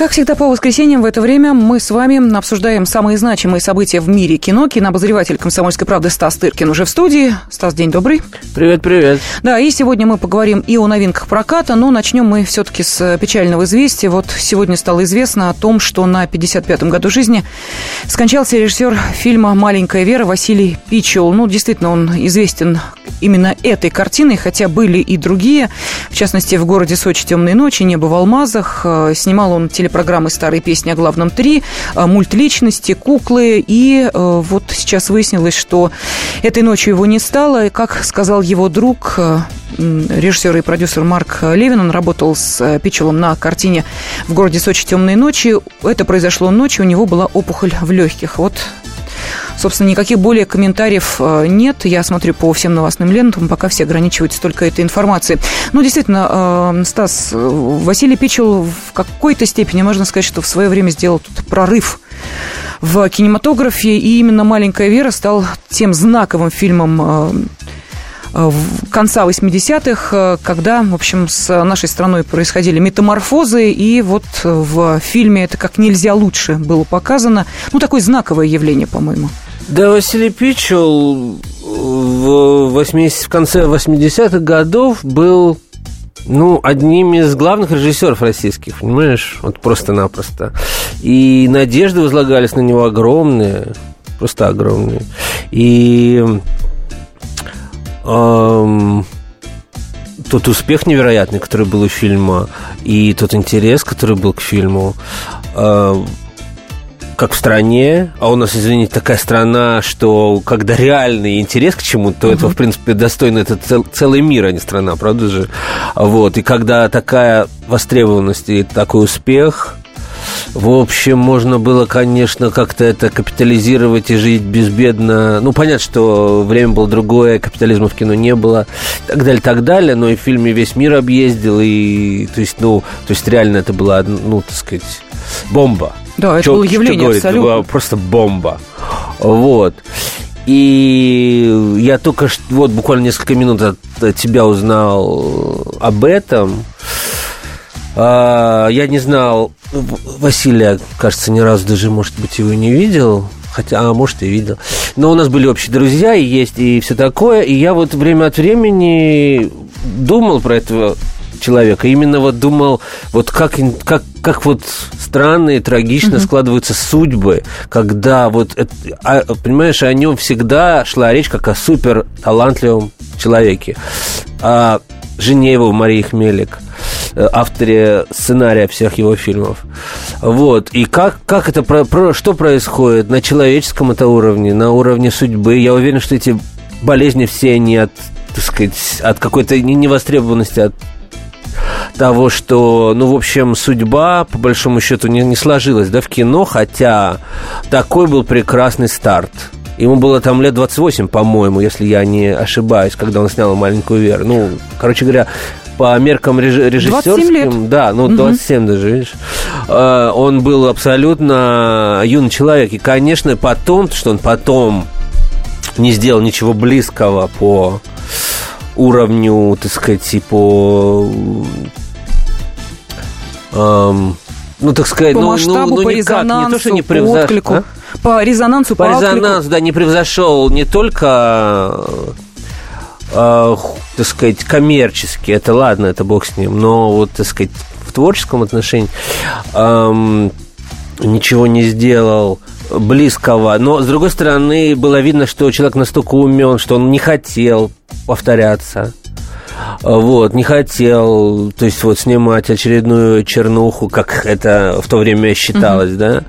Как всегда по воскресеньям в это время мы с вами обсуждаем самые значимые события в мире кино. Кинообозреватель «Комсомольской правды» Стас Тыркин уже в студии. Стас, день добрый. Привет, привет. Да, и сегодня мы поговорим и о новинках проката, но начнем мы все-таки с печального известия. Вот сегодня стало известно о том, что на 55-м году жизни скончался режиссер фильма «Маленькая Вера» Василий Пичел. Ну, действительно, он известен именно этой картиной, хотя были и другие. В частности, в городе Сочи «Темные ночи», «Небо в алмазах». Снимал он телепрограмму программы «Старые песни» о главном три, э, мультличности, куклы. И э, вот сейчас выяснилось, что этой ночью его не стало. И, как сказал его друг, э, режиссер и продюсер Марк Левин, он работал с Пичелом на картине «В городе Сочи темные ночи». Это произошло ночью, у него была опухоль в легких. Вот Собственно, никаких более комментариев э, нет. Я смотрю по всем новостным лентам, пока все ограничиваются только этой информацией. Ну, действительно, э, Стас, э, Василий Пичел в какой-то степени, можно сказать, что в свое время сделал тут прорыв в кинематографе, и именно «Маленькая Вера» стал тем знаковым фильмом конца 80-х, когда, в общем, с нашей страной происходили метаморфозы, и вот в фильме это как нельзя лучше было показано. Ну, такое знаковое явление, по-моему. Да, Василий Пичел в, 80, в конце 80-х годов был ну, одним из главных режиссеров российских, понимаешь? Вот просто-напросто. И надежды возлагались на него огромные, просто огромные. И эм, тот успех невероятный, который был у фильма, и тот интерес, который был к фильму, э, как в стране, а у нас, извините, такая страна, что когда реальный интерес к чему-то, то uh-huh. этого, в принципе, достойно это цел, целый мир, а не страна, правда же? Вот, и когда такая востребованность и такой успех, в общем, можно было, конечно, как-то это капитализировать и жить безбедно. Ну, понятно, что время было другое, капитализма в кино не было, так далее, так далее, но и в фильме весь мир объездил, и, то есть, ну, то есть, реально это была, ну, так сказать, бомба. Да, это что, было явление что абсолютно. Была просто бомба. Вот. И я только что, вот буквально несколько минут от тебя узнал об этом. А, я не знал Василия, кажется, ни разу даже, может быть, его не видел. Хотя, а может, и видел. Но у нас были общие друзья, и есть, и все такое. И я вот время от времени думал про этого человека. Именно вот думал, вот как, как, как вот странно и трагично угу. складываются судьбы, когда вот, это, а, понимаешь, о нем всегда шла речь как о супер талантливом человеке. А жене его Марии Хмелик – авторе сценария всех его фильмов. Вот. И как, как это, про, про, что происходит на человеческом это уровне, на уровне судьбы? Я уверен, что эти болезни все не от, так сказать, от какой-то невостребованности, от того, что, ну, в общем, судьба, по большому счету, не, не сложилась, да, в кино, хотя такой был прекрасный старт. Ему было там лет 28, по-моему, если я не ошибаюсь, когда он снял «Маленькую Веру». Ну, короче говоря, по меркам режиссерским, да, ну 27 угу. даже, видишь, э, он был абсолютно юный человек. И, конечно, потом, что он потом не сделал ничего близкого по уровню, так сказать, и по эм, ну, так сказать, по ну, масштабу, ну, ну, по никак, резонансу, не то, что не превзошел, по А? По резонансу, по, по резонансу, да, не превзошел не только э, так сказать, коммерчески, это ладно, это бог с ним, но вот, так сказать, в творческом отношении эм, ничего не сделал близкого. Но, с другой стороны, было видно, что человек настолько умен, что он не хотел повторяться. Вот, не хотел, то есть вот снимать очередную чернуху, как это в то время считалось, mm-hmm. да.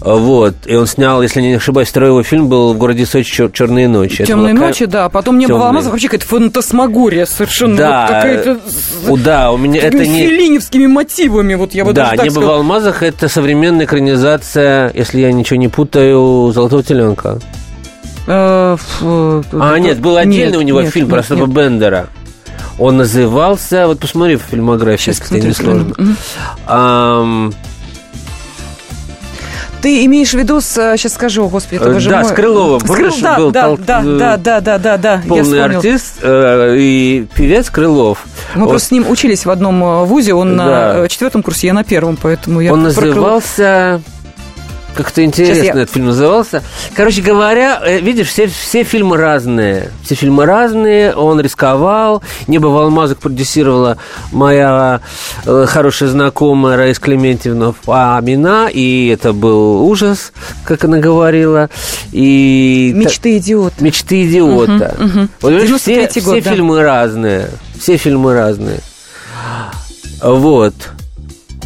Вот, и он снял, если не ошибаюсь, второй его фильм был в городе Сочи «Черные ночи». «Черные ночи», да, потом «Небо Темные. алмазов», вообще какая-то фантасмагория совершенно. Да, вот какая-то... да, у меня это не... филиневскими мотивами, вот я бы да, даже так «Небо сказал. в алмазах» — это современная экранизация, если я ничего не путаю, «Золотого теленка». Э, а, нет, был отдельный у него фильм про Степа Бендера. Он назывался, вот посмотри в фильмографии, если тебе не сложно. Угу. Ты имеешь в виду с, сейчас скажу, господи, это же Да, мой... с Крыловым. Помнишь, да, был да, тол... да, да, да, да, да, полный артист э, и певец Крылов. Мы вот. просто с ним учились в одном э, вузе, он да. на э, четвертом курсе, я на первом, поэтому я... Он назывался... Как-то интересно я... этот фильм назывался. Короче говоря, э, видишь, все, все фильмы разные. Все фильмы разные, он рисковал. «Небо в алмазах» продюсировала моя э, хорошая знакомая Раиса Клементьевна Фамина, и это был ужас, как она говорила. И... Мечты идиота. Мечты идиота. Угу, угу. Вот, видишь, все, год, все да. фильмы разные. Все фильмы разные. Вот.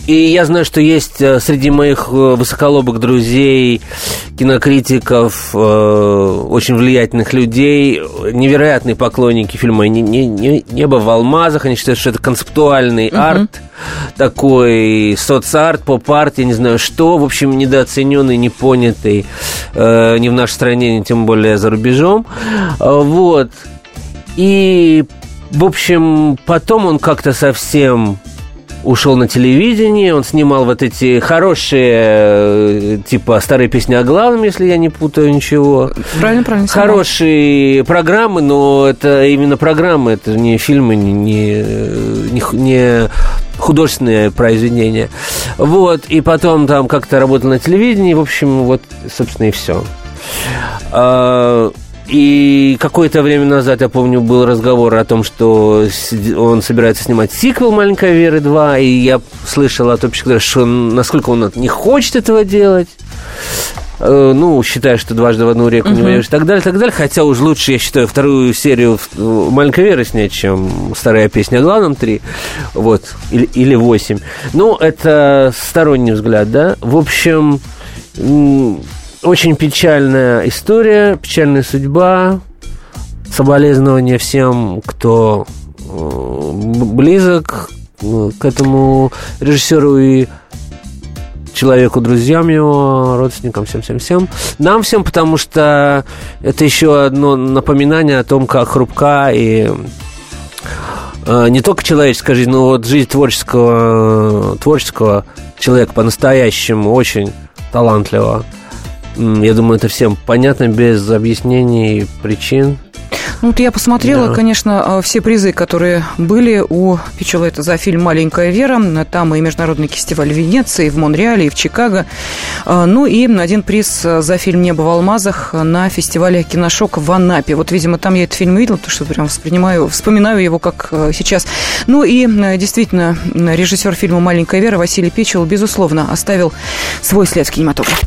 И я знаю, что есть э, среди моих э, высоколобых друзей, кинокритиков, э, очень влиятельных людей, невероятные поклонники фильма «Небо в алмазах». Они считают, что это концептуальный угу. арт, такой соцарт, поп-арт, я не знаю что. В общем, недооцененный, непонятый ни в нашей стране, ни тем более за рубежом. Вот. И, в общем, потом он как-то совсем ушел на телевидение, он снимал вот эти хорошие, э, типа, старые песни о главном, если я не путаю ничего. Правильно, правильно. Хорошие программы, но это именно программы, это не фильмы, не, не, не художественные произведения. Вот, и потом там как-то работал на телевидении, в общем, вот, собственно, и все. И какое-то время назад, я помню, был разговор о том, что он собирается снимать сиквел «Маленькая Вера 2», и я слышал от общих, что насколько он не хочет этого делать э, ну, считаю, что дважды в одну реку uh-huh. не войдешь, и так далее, так далее. Хотя уж лучше, я считаю, вторую серию «Маленькой Веры» снять, чем «Старая песня о главном» три, вот, или, или восемь. Ну, это сторонний взгляд, да. В общем, очень печальная история, печальная судьба. Соболезнования всем, кто э, близок э, к этому режиссеру и человеку, друзьям его, родственникам, всем-всем-всем. Нам всем, потому что это еще одно напоминание о том, как хрупка и э, не только человеческая жизнь, но вот жизнь творческого, творческого человека по-настоящему очень талантливого. Я думаю, это всем понятно, без объяснений причин. Ну, вот я посмотрела, да. конечно, а, все призы, которые были у Пичула. Это за фильм «Маленькая Вера». Там и Международный фестиваль в Венеции, и в Монреале, и в Чикаго. А, ну и один приз за фильм «Небо в алмазах» на фестивале «Киношок» в Анапе. Вот, видимо, там я этот фильм видел, потому что прям воспринимаю, вспоминаю его как а, сейчас. Ну и действительно, режиссер фильма «Маленькая Вера» Василий Пичул, безусловно, оставил свой след в кинематографе.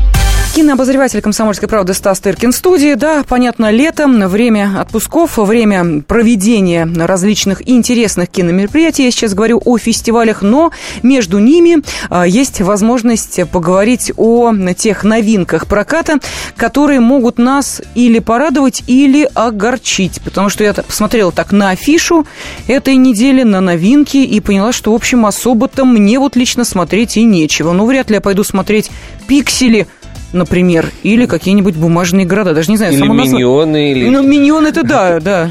Кинообозреватель «Комсомольской правды» Стас Тыркин в студии. Да, понятно, летом, время отпусков, время проведения различных интересных киномероприятий. Я сейчас говорю о фестивалях, но между ними а, есть возможность поговорить о тех новинках проката, которые могут нас или порадовать, или огорчить. Потому что я посмотрела так на афишу этой недели, на новинки, и поняла, что, в общем, особо-то мне вот лично смотреть и нечего. Ну, вряд ли я пойду смотреть «Пиксели», например, или какие-нибудь бумажные города. Даже не знаю, или миньоны, или... Ну, миньоны это да, да.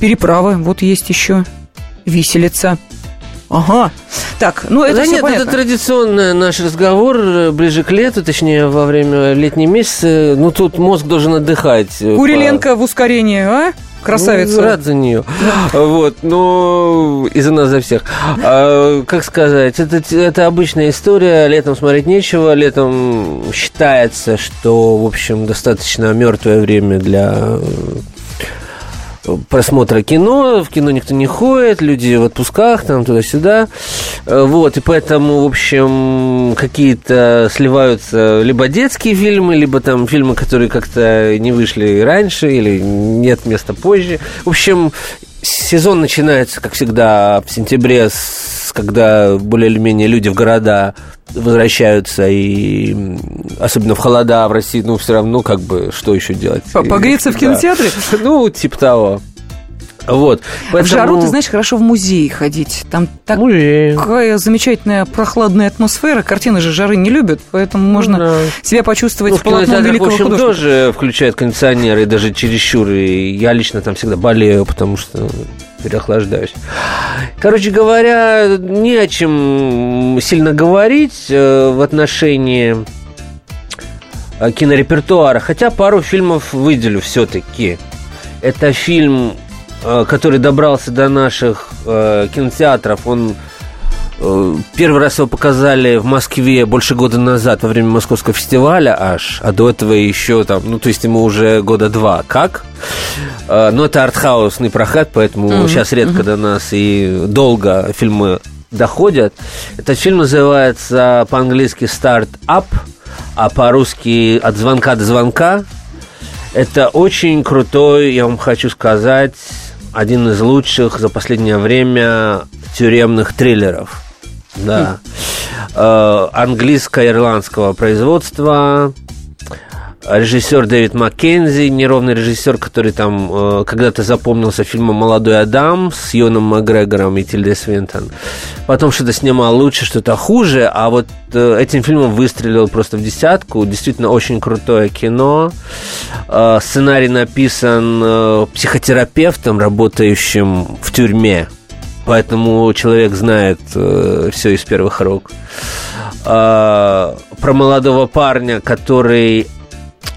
Переправы, вот есть еще. Виселица. Ага. Так, ну это да нет, понятно. это традиционный наш разговор э, ближе к лету, точнее, во время летней месяца. Ну, тут мозг должен отдыхать. Куриленко по... в ускорении, а? Красавица. Ну, рад за нее. Вот, но и за нас, за всех. А, как сказать, это, это обычная история. Летом смотреть нечего. Летом считается, что, в общем, достаточно мертвое время для просмотра кино, в кино никто не ходит, люди в отпусках, там туда-сюда. Э, вот, и поэтому, в общем, какие-то сливаются либо детские фильмы, либо там фильмы, которые как-то не вышли раньше или нет места позже. В общем, сезон начинается, как всегда, в сентябре, когда более или менее люди в города возвращаются, и особенно в холода в России, ну, все равно, как бы, что еще делать? Погреться в кинотеатре? Ну, типа того. Вот. Поэтому... В жару, ты знаешь, хорошо в музей ходить. Там такая Музей. замечательная прохладная атмосфера. Картины же жары не любят, поэтому ну, можно да. себя почувствовать ну, в полотном великого в общем, художника. тоже включают кондиционеры, даже чересчур. И я лично там всегда болею, потому что переохлаждаюсь. Короче говоря, не о чем сильно говорить э, в отношении э, кинорепертуара. Хотя пару фильмов выделю все-таки. Это фильм который добрался до наших э, кинотеатров, он э, Первый раз его показали в Москве больше года назад во время Московского фестиваля аж, а до этого еще там, ну, то есть ему уже года два. Как? Э, но это артхаусный прокат, поэтому mm-hmm. сейчас редко mm-hmm. до нас и долго фильмы доходят. Этот фильм называется по-английски «Start Up», а по-русски «От звонка до звонка». Это очень крутой, я вам хочу сказать, один из лучших за последнее время тюремных триллеров. Да. Э, английско-ирландского производства. Режиссер Дэвид Маккензи, неровный режиссер, который там э, когда-то запомнился фильмом «Молодой Адам» с Йоном Макгрегором и Тильдой Свинтон. Потом что-то снимал лучше, что-то хуже, а вот э, этим фильмом выстрелил просто в десятку. Действительно очень крутое кино. Э, сценарий написан э, психотерапевтом, работающим в тюрьме. Поэтому человек знает э, все из первых рук. Э, про молодого парня, который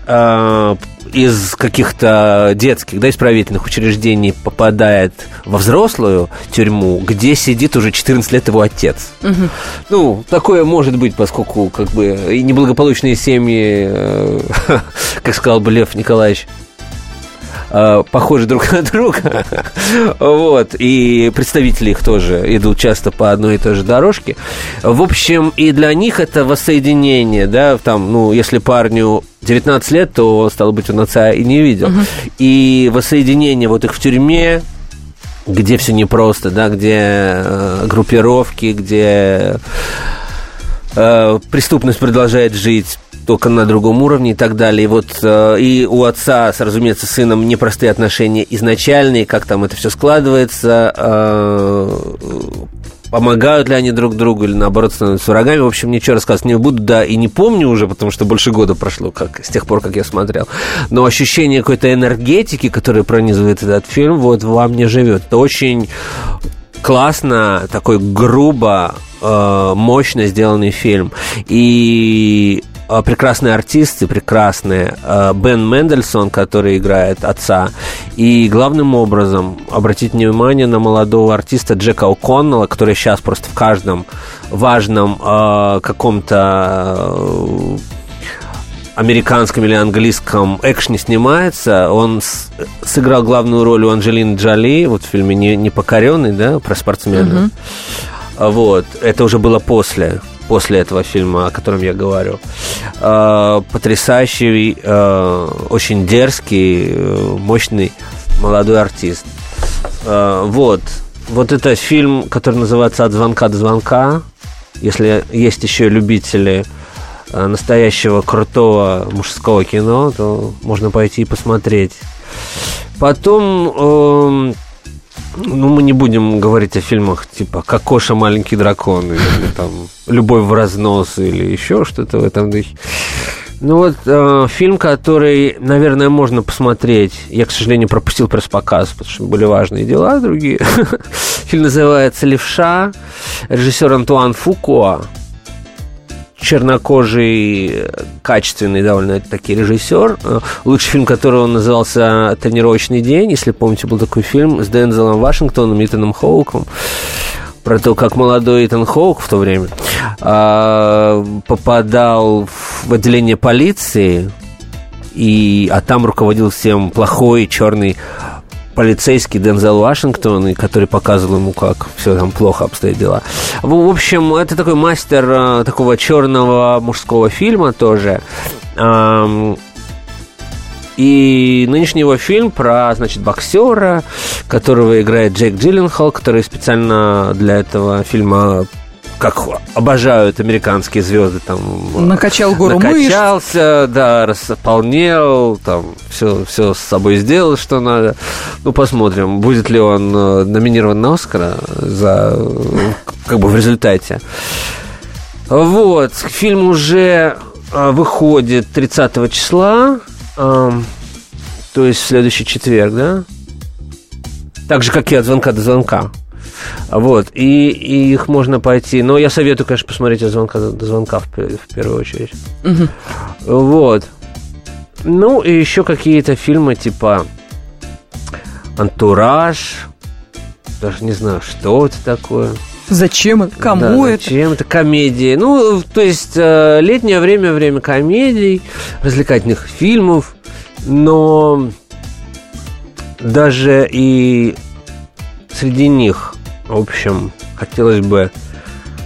из каких-то детских, да, исправительных учреждений попадает во взрослую тюрьму, где сидит уже 14 лет его отец. Угу. Ну, такое может быть, поскольку как бы и неблагополучные семьи, э, как сказал бы Лев Николаевич, э, похожи друг на друга. вот. И представители их тоже идут часто по одной и той же дорожке. В общем, и для них это воссоединение, да, там, ну, если парню 19 лет, то, стало быть, он отца и не видел. Угу. И воссоединение вот их в тюрьме, где все непросто, да, где э, группировки, где э, преступность продолжает жить только на другом уровне и так далее. И вот э, и у отца, с, разумеется, с сыном непростые отношения изначальные, как там это все складывается, э, помогают ли они друг другу или наоборот становятся врагами. В общем, ничего рассказывать не буду, да, и не помню уже, потому что больше года прошло как, с тех пор, как я смотрел. Но ощущение какой-то энергетики, которая пронизывает этот фильм, вот во мне живет. Это очень классно, такой грубо, э, мощно сделанный фильм. И Э, прекрасные артисты, прекрасные. Э, Бен Мендельсон, который играет отца. И главным образом обратить внимание на молодого артиста Джека О'Коннелла, который сейчас просто в каждом важном каком-то американском или английском экшне снимается. Он с, сыграл главную роль у Анджелины Джоли, вот в фильме «Непокоренный», да, про спортсмена. Угу. Вот, это уже было после после этого фильма, о котором я говорю. Э, потрясающий, э, очень дерзкий, э, мощный молодой артист. Вот. Вот это фильм, который называется «От звонка до звонка». Если есть еще любители настоящего крутого мужского кино, то можно пойти и посмотреть. Потом эм, ну, мы не будем говорить о фильмах типа «Кокоша. Маленький дракон» или там «Любовь в разнос» или еще что-то в этом духе. Ну вот э, фильм, который, наверное, можно посмотреть. Я, к сожалению, пропустил пресс-показ, потому что были важные дела другие. Фильм называется «Левша». Режиссер Антуан Фуко чернокожий, качественный довольно таки режиссер. Э, лучший фильм, который он назывался «Тренировочный день», если помните, был такой фильм с Дензелом Вашингтоном и Итаном Хоуком про то, как молодой Итан Хоук в то время э, попадал в отделение полиции, и, а там руководил всем плохой черный полицейский Дензел Вашингтон, который показывал ему, как все там плохо обстоят дела. В общем, это такой мастер э, такого черного мужского фильма тоже. И нынешний его фильм про, значит, боксера, которого играет Джейк Джилленхол, который специально для этого фильма как обожают американские звезды, там... Накачал гору Накачался, мышц. да, располнел, там, все, все с собой сделал, что надо. Ну, посмотрим, будет ли он э, номинирован на Оскара за, как бы в результате. Вот, фильм уже э, выходит 30 числа, то есть в следующий четверг, да? Так же, как и от звонка до звонка. Вот, и, и их можно пойти. Но я советую, конечно, посмотреть от звонка до звонка в, в первую очередь. Угу. Вот. Ну, и еще какие-то фильмы типа Антураж. Даже не знаю, что это такое. Зачем это? Кому да, это? Зачем это комедии? Ну, то есть э, летнее время, время комедий, развлекательных фильмов, но даже и среди них в общем, хотелось бы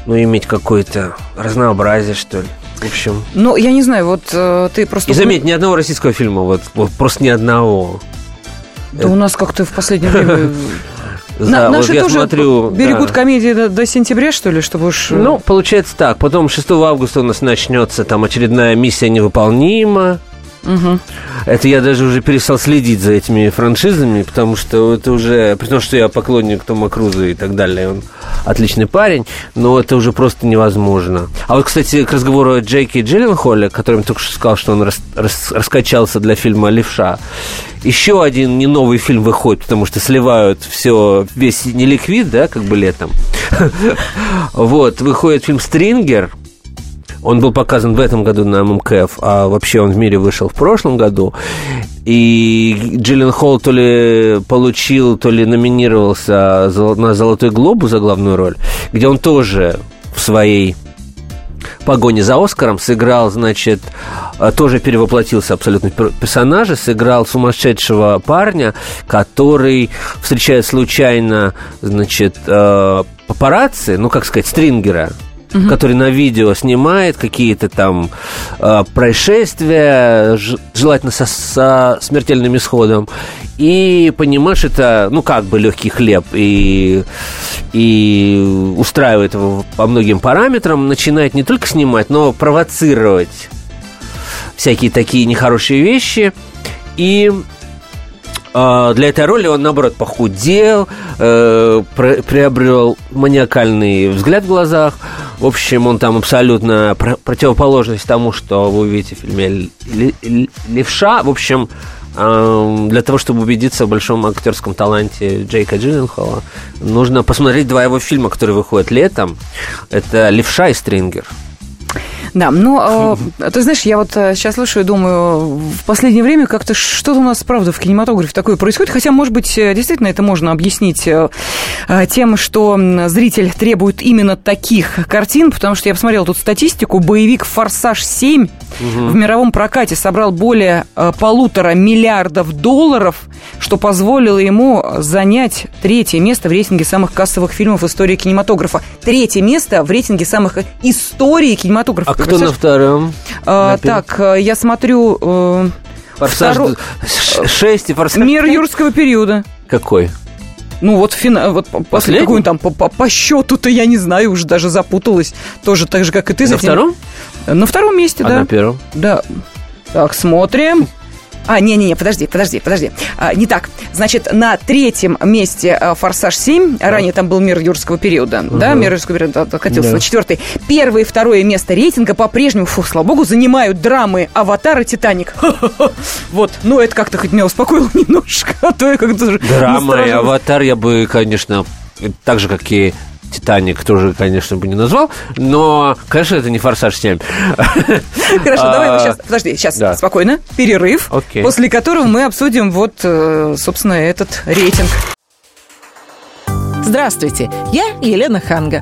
ну, иметь какое-то разнообразие, что ли. В общем. Ну, я не знаю, вот э, ты просто. И заметь, ни одного российского фильма, вот, вот просто ни одного. Да Это... у нас как-то в последнее время. На, вот наши я тоже смотрю, берегут да. комедии до, до сентября, что ли, чтобы уж... Э, ну, получается так. Потом 6 августа у нас начнется там очередная миссия невыполнима. Угу. Это я даже уже перестал следить за этими франшизами, потому что это уже, при том, что я поклонник Тома Круза и так далее, он отличный парень, но это уже просто невозможно. А вот, кстати, к разговору о Джейке Джилленхолле, которым только что сказал, что он рас, рас, раскачался для фильма «Левша», еще один не новый фильм выходит, потому что сливают все, весь неликвид, да, как бы летом. Вот, выходит фильм «Стрингер», он был показан в этом году на ММКФ, а вообще он в мире вышел в прошлом году. И Джиллен Холл то ли получил, то ли номинировался на «Золотой глобус» за главную роль, где он тоже в своей погоне за Оскаром сыграл, значит, э, тоже перевоплотился абсолютно персонажа, сыграл сумасшедшего парня, который встречает случайно, значит, э, папарацци, ну, как сказать, стрингера, угу. который на видео снимает какие-то там э, происшествия, желательно со, со смертельным исходом, и понимаешь, это, ну, как бы легкий хлеб, и, и устраивает его по многим параметрам, начинает не только снимать, но провоцировать всякие такие нехорошие вещи, и а, для этой роли он, наоборот, похудел, э, приобрел маниакальный взгляд в глазах. В общем, он там абсолютно противоположность тому, что вы увидите в фильме «Левша». В общем, для того, чтобы убедиться в большом актерском таланте Джейка Джилленхола, нужно посмотреть два его фильма, которые выходят летом. Это «Левша» и «Стрингер». Да, ну, э, ты знаешь, я вот сейчас э, слушаю и думаю, в последнее время как-то что-то у нас, правда, в кинематографе такое происходит, хотя, может быть, э, действительно это можно объяснить э, тем, что зритель требует именно таких картин, потому что я посмотрел тут статистику, боевик «Форсаж 7» угу. в мировом прокате собрал более полутора миллиардов долларов, что позволило ему занять третье место в рейтинге самых кассовых фильмов в истории кинематографа. Третье место в рейтинге самых истории кинематографа. А кто на втором? А, так, э, я смотрю... Э, Форсаж второ... 6 и Форсаж Мир юрского периода. Какой? Ну вот, фина, вот после какой там по, по, по счету-то я не знаю, уже даже запуталась. Тоже так же, как и ты. На втором? На втором месте, а да. на первом? Да. Так, смотрим. А, не-не-не, подожди, подожди, подожди. А, не так. Значит, на третьем месте а, «Форсаж 7», да. ранее там был «Мир юрского периода», угу. да, «Мир юрского периода» откатился да. на четвертый. Первое и второе место рейтинга по-прежнему, фу, слава богу, занимают драмы «Аватар» и «Титаник». Вот, ну это как-то хоть меня успокоило немножко, а то я как-то... Драма и «Аватар» я бы, конечно, так же, как и Титаник тоже, конечно, бы не назвал, но, конечно, это не Форсаж 7. Хорошо, давай мы сейчас, подожди, сейчас спокойно, перерыв, после которого мы обсудим вот, э, собственно, этот рейтинг. Здравствуйте, я Елена Ханга.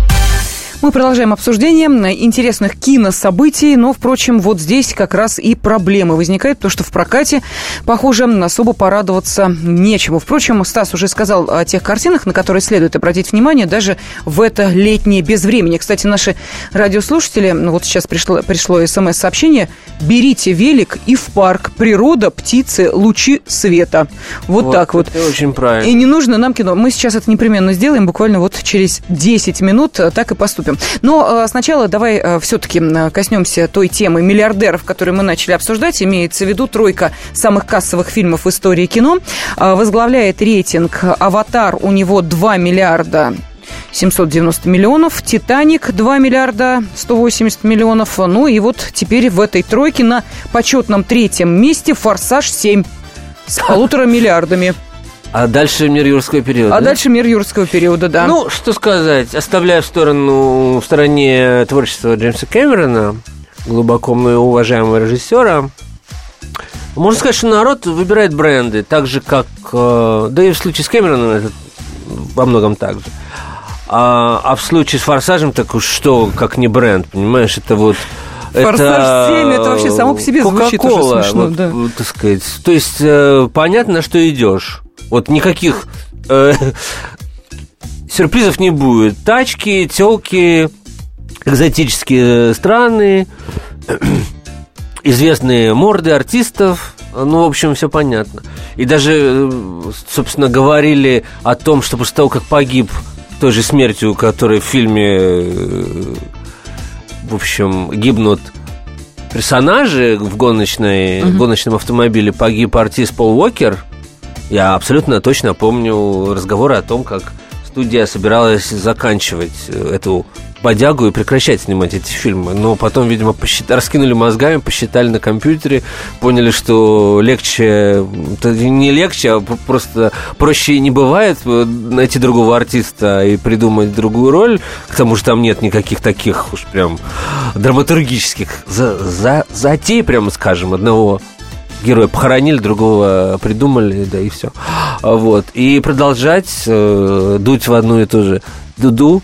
Мы продолжаем обсуждение интересных кинособытий, но, впрочем, вот здесь как раз и проблемы возникают, потому что в прокате, похоже, особо порадоваться нечему. Впрочем, Стас уже сказал о тех картинах, на которые следует обратить внимание даже в это летнее безвремени. Кстати, наши радиослушатели, ну вот сейчас пришло, пришло смс-сообщение, берите велик и в парк. Природа, птицы, лучи света. Вот, вот так вот. Это очень правильно. И не нужно нам кино. Мы сейчас это непременно сделаем, буквально вот через 10 минут так и поступим. Но э, сначала давай э, все-таки коснемся той темы миллиардеров, которые мы начали обсуждать. Имеется в виду тройка самых кассовых фильмов в истории кино. Э, возглавляет рейтинг «Аватар». У него 2 миллиарда 790 миллионов, «Титаник» 2 миллиарда 180 миллионов. Ну и вот теперь в этой тройке на почетном третьем месте «Форсаж 7» с полутора миллиардами. А дальше мир юрского периода. А да? дальше мир юрского периода, да. Ну, что сказать, оставляя в сторону в стороне творчества Джеймса Кэмерона, глубоко уважаемого режиссера, можно сказать, что народ выбирает бренды, так же, как... Э, да и в случае с Кэмероном это во многом так же. А, а в случае с «Форсажем», так уж что, как не бренд, понимаешь, это вот... Форсаж это 7, это вообще само по себе звучит уже смешно, вот, да. так сказать. То есть, э, понятно, на что идешь. Вот никаких э, сюрпризов не будет. Тачки, телки, экзотические страны, известные морды артистов. Ну, в общем, все понятно. И даже, собственно, говорили о том, что после того, как погиб той же смертью, которой в фильме, э, в общем, гибнут персонажи в гоночной, угу. гоночном автомобиле, погиб артист Пол Уокер – я абсолютно точно помню разговоры о том, как студия собиралась заканчивать э, эту бодягу и прекращать снимать эти фильмы. Но потом, видимо, посчитали, раскинули мозгами, посчитали на компьютере, поняли, что легче, это не легче, а просто проще не бывает э, найти другого артиста и придумать другую роль, к тому же там нет никаких таких уж прям драматургических за, за, затей, прямо скажем, одного героя похоронили, другого придумали, да и все. Вот. И продолжать э, дуть в одну и ту же дуду.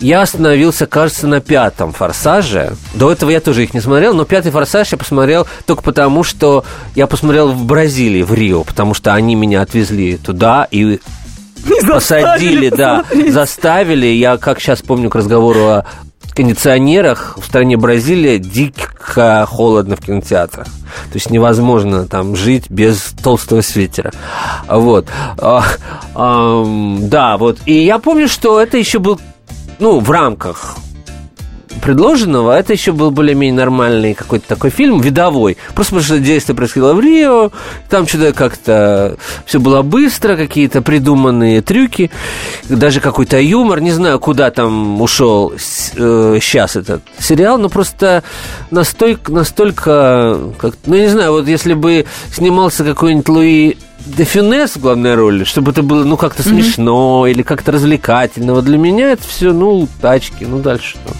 Я остановился, кажется, на пятом форсаже. До этого я тоже их не смотрел, но пятый форсаж я посмотрел только потому, что я посмотрел в Бразилии, в Рио, потому что они меня отвезли туда и посадили, да, заставили. Я, как сейчас помню к разговору о кондиционерах в стране Бразилия дико холодно в кинотеатрах. То есть невозможно там жить без толстого свитера. Вот. А, а, да, вот. И я помню, что это еще был ну, в рамках предложенного, это еще был более-менее нормальный какой-то такой фильм, видовой. Просто потому что действие происходило в Рио, там что-то как-то все было быстро, какие-то придуманные трюки, даже какой-то юмор. Не знаю, куда там ушел э, сейчас этот сериал, но просто настолько, настолько как, ну, не знаю, вот если бы снимался какой-нибудь Луи де Фюнес в главной роли, чтобы это было, ну, как-то mm-hmm. смешно или как-то развлекательно. Вот для меня это все, ну, тачки, ну, дальше что.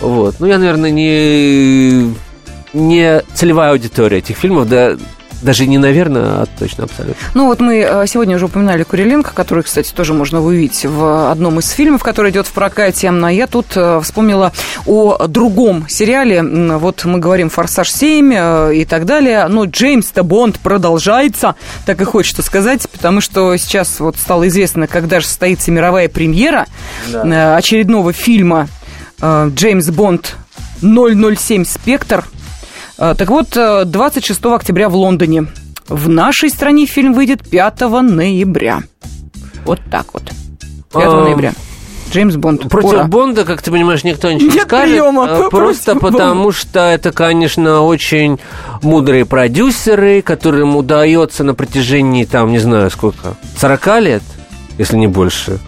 Вот. Ну, я, наверное, не, не целевая аудитория этих фильмов, да, даже не наверное, а точно абсолютно. Ну вот мы э, сегодня уже упоминали Куриленко, который, кстати, тоже можно увидеть в одном из фильмов, который идет в прокате. А я тут э, вспомнила о другом сериале. Вот мы говорим «Форсаж 7» э, и так далее. Но Джеймс-то Бонд продолжается, так и хочется сказать, потому что сейчас вот стало известно, когда же состоится мировая премьера да. очередного фильма «Джеймс Бонд 007 Спектр». А, так вот, 26 э, октября в Лондоне. В нашей стране фильм выйдет 5 ноября. Вот так вот. 5 а... ноября. Джеймс Бонд. Против Ура. Бонда, как ты понимаешь, никто ничего не скажет. Приема, э, просто потому, Бонда. что это, конечно, очень мудрые продюсеры, которым удается на протяжении, там, не знаю, сколько, 40 лет, если не больше,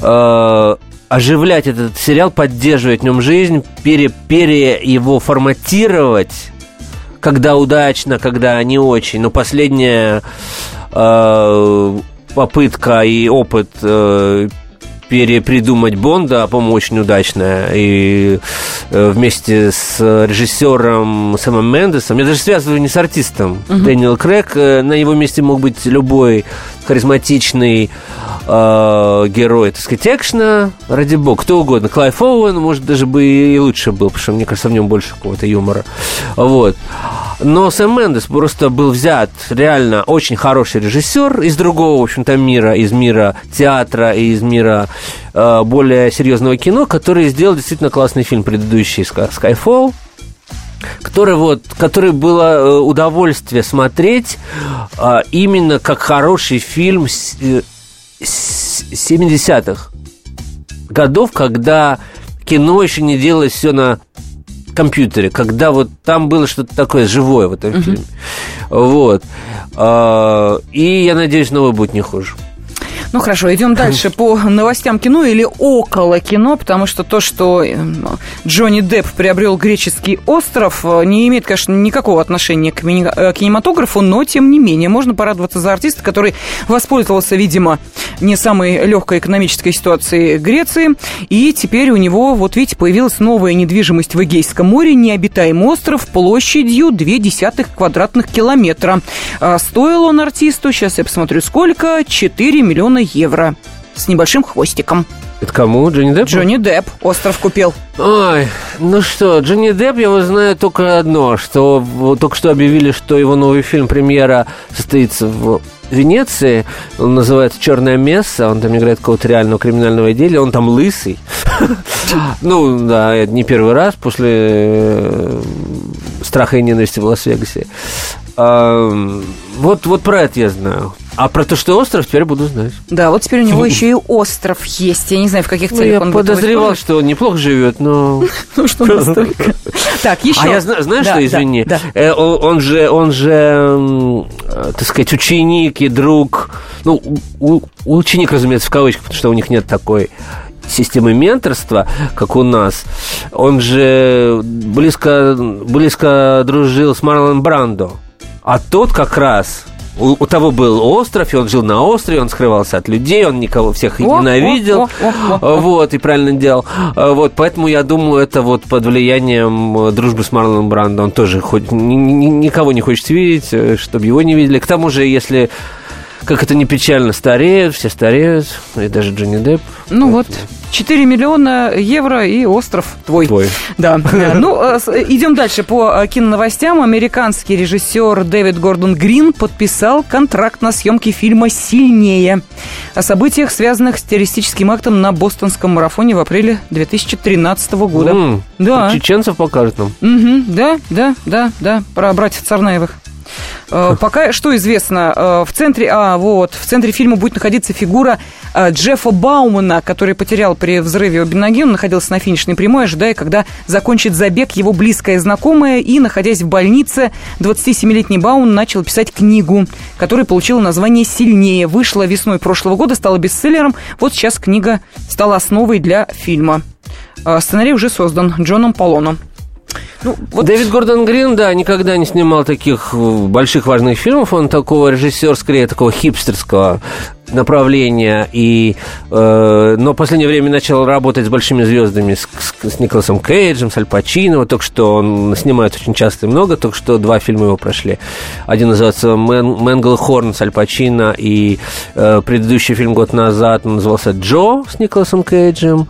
э, оживлять этот сериал, поддерживать в нем жизнь, пере, пере его форматировать, когда удачно, когда не очень. Но последняя э, попытка и опыт э, перепридумать Бонда, а, по-моему, очень удачная. И э, вместе с режиссером Сэмом Мендесом, я даже связываю не с артистом, uh-huh. Дэниел Крэг, э, на его месте мог быть любой харизматичный э, герой, так сказать, экшена, ради бога, кто угодно. Клайв Оуэн, может, даже бы и лучше был, потому что, мне кажется, в нем больше какого-то юмора. Вот. Но Сэм Мендес просто был взят реально очень хороший режиссер из другого, в общем-то, мира, из мира театра и из мира более серьезного кино, который сделал действительно классный фильм предыдущий Skyfall, который вот, который было э, удовольствие смотреть а, именно как хороший фильм с, э, с 70-х годов, когда кино еще не делалось все на компьютере, когда вот там было что-то такое живое в этом uh-huh. фильме. Вот. А, и я надеюсь, новый будет не хуже. Ну хорошо, идем дальше по новостям кино или около кино, потому что то, что эм, Джонни Депп приобрел греческий остров, э, не имеет, конечно, никакого отношения к э, кинематографу, но тем не менее можно порадоваться за артиста, который воспользовался, видимо, не самой легкой экономической ситуацией Греции, и теперь у него, вот видите, появилась новая недвижимость в Эгейском море, необитаемый остров площадью 0,2 квадратных километра. А стоил он артисту, сейчас я посмотрю, сколько, 4 миллиона миллиона евро с небольшим хвостиком. Это кому? Джонни Депп? Джонни Депп остров купил. Ой, ну что, Джонни Депп, я его знаю только одно, что только что объявили, что его новый фильм премьера состоится в Венеции. Он называется «Черная месса». Он там играет какого-то реального криминального отделя. Он там лысый. Ну, да, это не первый раз после э, «Страха и ненависти» в Лас-Вегасе. Вот, вот про это я знаю. А про то, что остров, теперь буду знать. Да, вот теперь у него еще и остров есть. Я не знаю, в каких ну, целях он будет. Я подозревал, что он неплохо живет, но... Ну, что настолько. Так, еще. А я знаю, что, извини, э, он же, он же, э, так сказать, ученик и друг. Ну, ученик, разумеется, в кавычках, потому что у них нет такой системы менторства, как у нас, он же близко, близко дружил с Марлон Брандо. А тот как раз у, у того был остров, и он жил на острове, он скрывался от людей, он никого всех о, ненавидел, о, о, о, о. вот, и правильно делал. А, вот, поэтому я думаю, это вот под влиянием дружбы с Марлоном Брандо, он тоже хоть, ни, ни, никого не хочет видеть, э, чтобы его не видели. К тому же, если как это не печально, стареют, все стареют, и даже Джонни Депп. Ну вот, 4 миллиона евро и остров твой. Твой. Да. Ну, э, идем дальше по э, киноновостям. Американский режиссер Дэвид Гордон Грин подписал контракт на съемки фильма «Сильнее». О событиях, связанных с террористическим актом на бостонском марафоне в апреле 2013 года. Mm, да. Чеченцев покажет нам. Угу, да, да, да, да, про братьев Царнаевых. Э, пока что известно, э, в центре, а, вот, в центре фильма будет находиться фигура э, Джеффа Баумана, который потерял при взрыве обе ноги. Он находился на финишной прямой, ожидая, когда закончит забег его близкая знакомая. И, находясь в больнице, 27-летний Бауман начал писать книгу, которая получила название «Сильнее». Вышла весной прошлого года, стала бестселлером. Вот сейчас книга стала основой для фильма. Сценарий уже создан Джоном Полоном. Ну, вот... Дэвид Гордон Грин, да, никогда не снимал таких э, больших важных фильмов. Он такого режиссер, скорее, такого хипстерского направления. И, э, но в последнее время начал работать с большими звездами, с, с, с Николасом Кейджем, с Аль Пачино. Вот только что он снимает очень часто и много, только что два фильма его прошли. Один называется Man, «Manglehorn» с Аль Пачино, и э, предыдущий фильм год назад назывался «Джо» с Николасом Кейджем.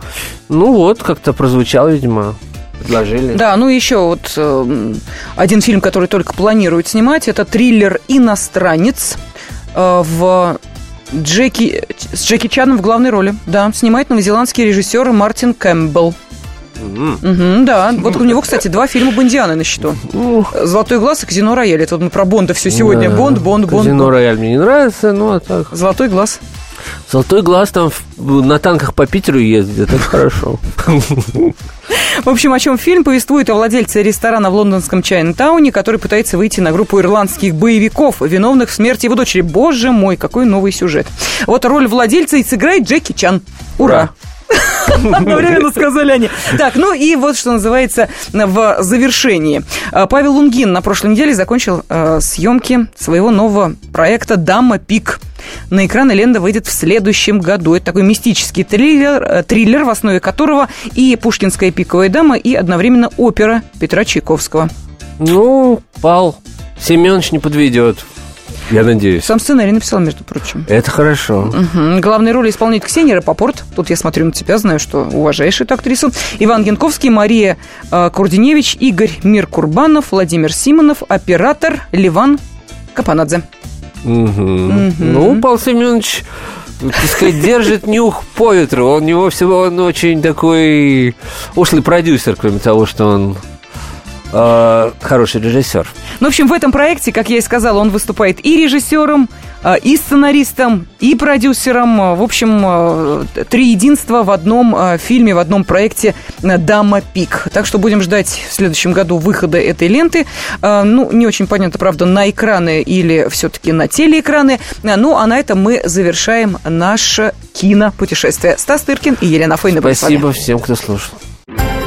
Ну вот, как-то прозвучал, видимо, предложили. Да, ну еще вот э, один фильм, который только планирует снимать, это триллер «Иностранец» э, в Джеки, с Джеки Чаном в главной роли. Да, снимает новозеландский режиссер Мартин Кэмпбелл. Mm-hmm. Угу, да, вот у него, кстати, два фильма Бондианы на счету. «Золотой глаз» и «Казино Рояль». Это вот мы про Бонда все сегодня. Бонд, Бонд, Бонд. «Казино Рояль» мне не нравится, но а так. «Золотой глаз». Золотой глаз там на танках по Питеру ездит, это хорошо. В общем, о чем фильм повествует о владельце ресторана в лондонском Чайна-тауне, который пытается выйти на группу ирландских боевиков, виновных в смерти его дочери. Боже мой, какой новый сюжет. Вот роль владельца и сыграет Джеки Чан. Ура! Одновременно сказали они. Так, ну и вот что называется в завершении. А, Павел Лунгин на прошлой неделе закончил э, съемки своего нового проекта «Дама Пик». На экраны лента выйдет в следующем году. Это такой мистический триллер, э, триллер в основе которого и «Пушкинская пиковая дама», и одновременно опера Петра Чайковского. Ну, Пал Семенович не подведет. Я надеюсь. Сам сценарий написал, между прочим. Это хорошо. Угу. Главные роли исполняет Ксения Рапопорт. Тут я смотрю на тебя, знаю, что уважаешь эту актрису. Иван Генковский, Мария э, Курдиневич, Игорь Миркурбанов, Владимир Симонов, оператор Ливан Капанадзе. Угу. Ну, Павел Семенович, так сказать, держит нюх по ветру. Он, у него всего он очень такой ушлый продюсер, кроме того, что он э, хороший режиссер. Ну, в общем, в этом проекте, как я и сказала, он выступает и режиссером, э, и сценаристом, и продюсером. В общем, э, три единства в одном фильме, в одном проекте «Дама Пик». Так что будем ждать в следующем году выхода этой ленты. Ну, не очень понятно, правда, на экраны или все-таки на телеэкраны. Ну, а на этом мы завершаем наше кинопутешествие. Стас Тыркин и Елена Фойна. Спасибо всем, кто слушал.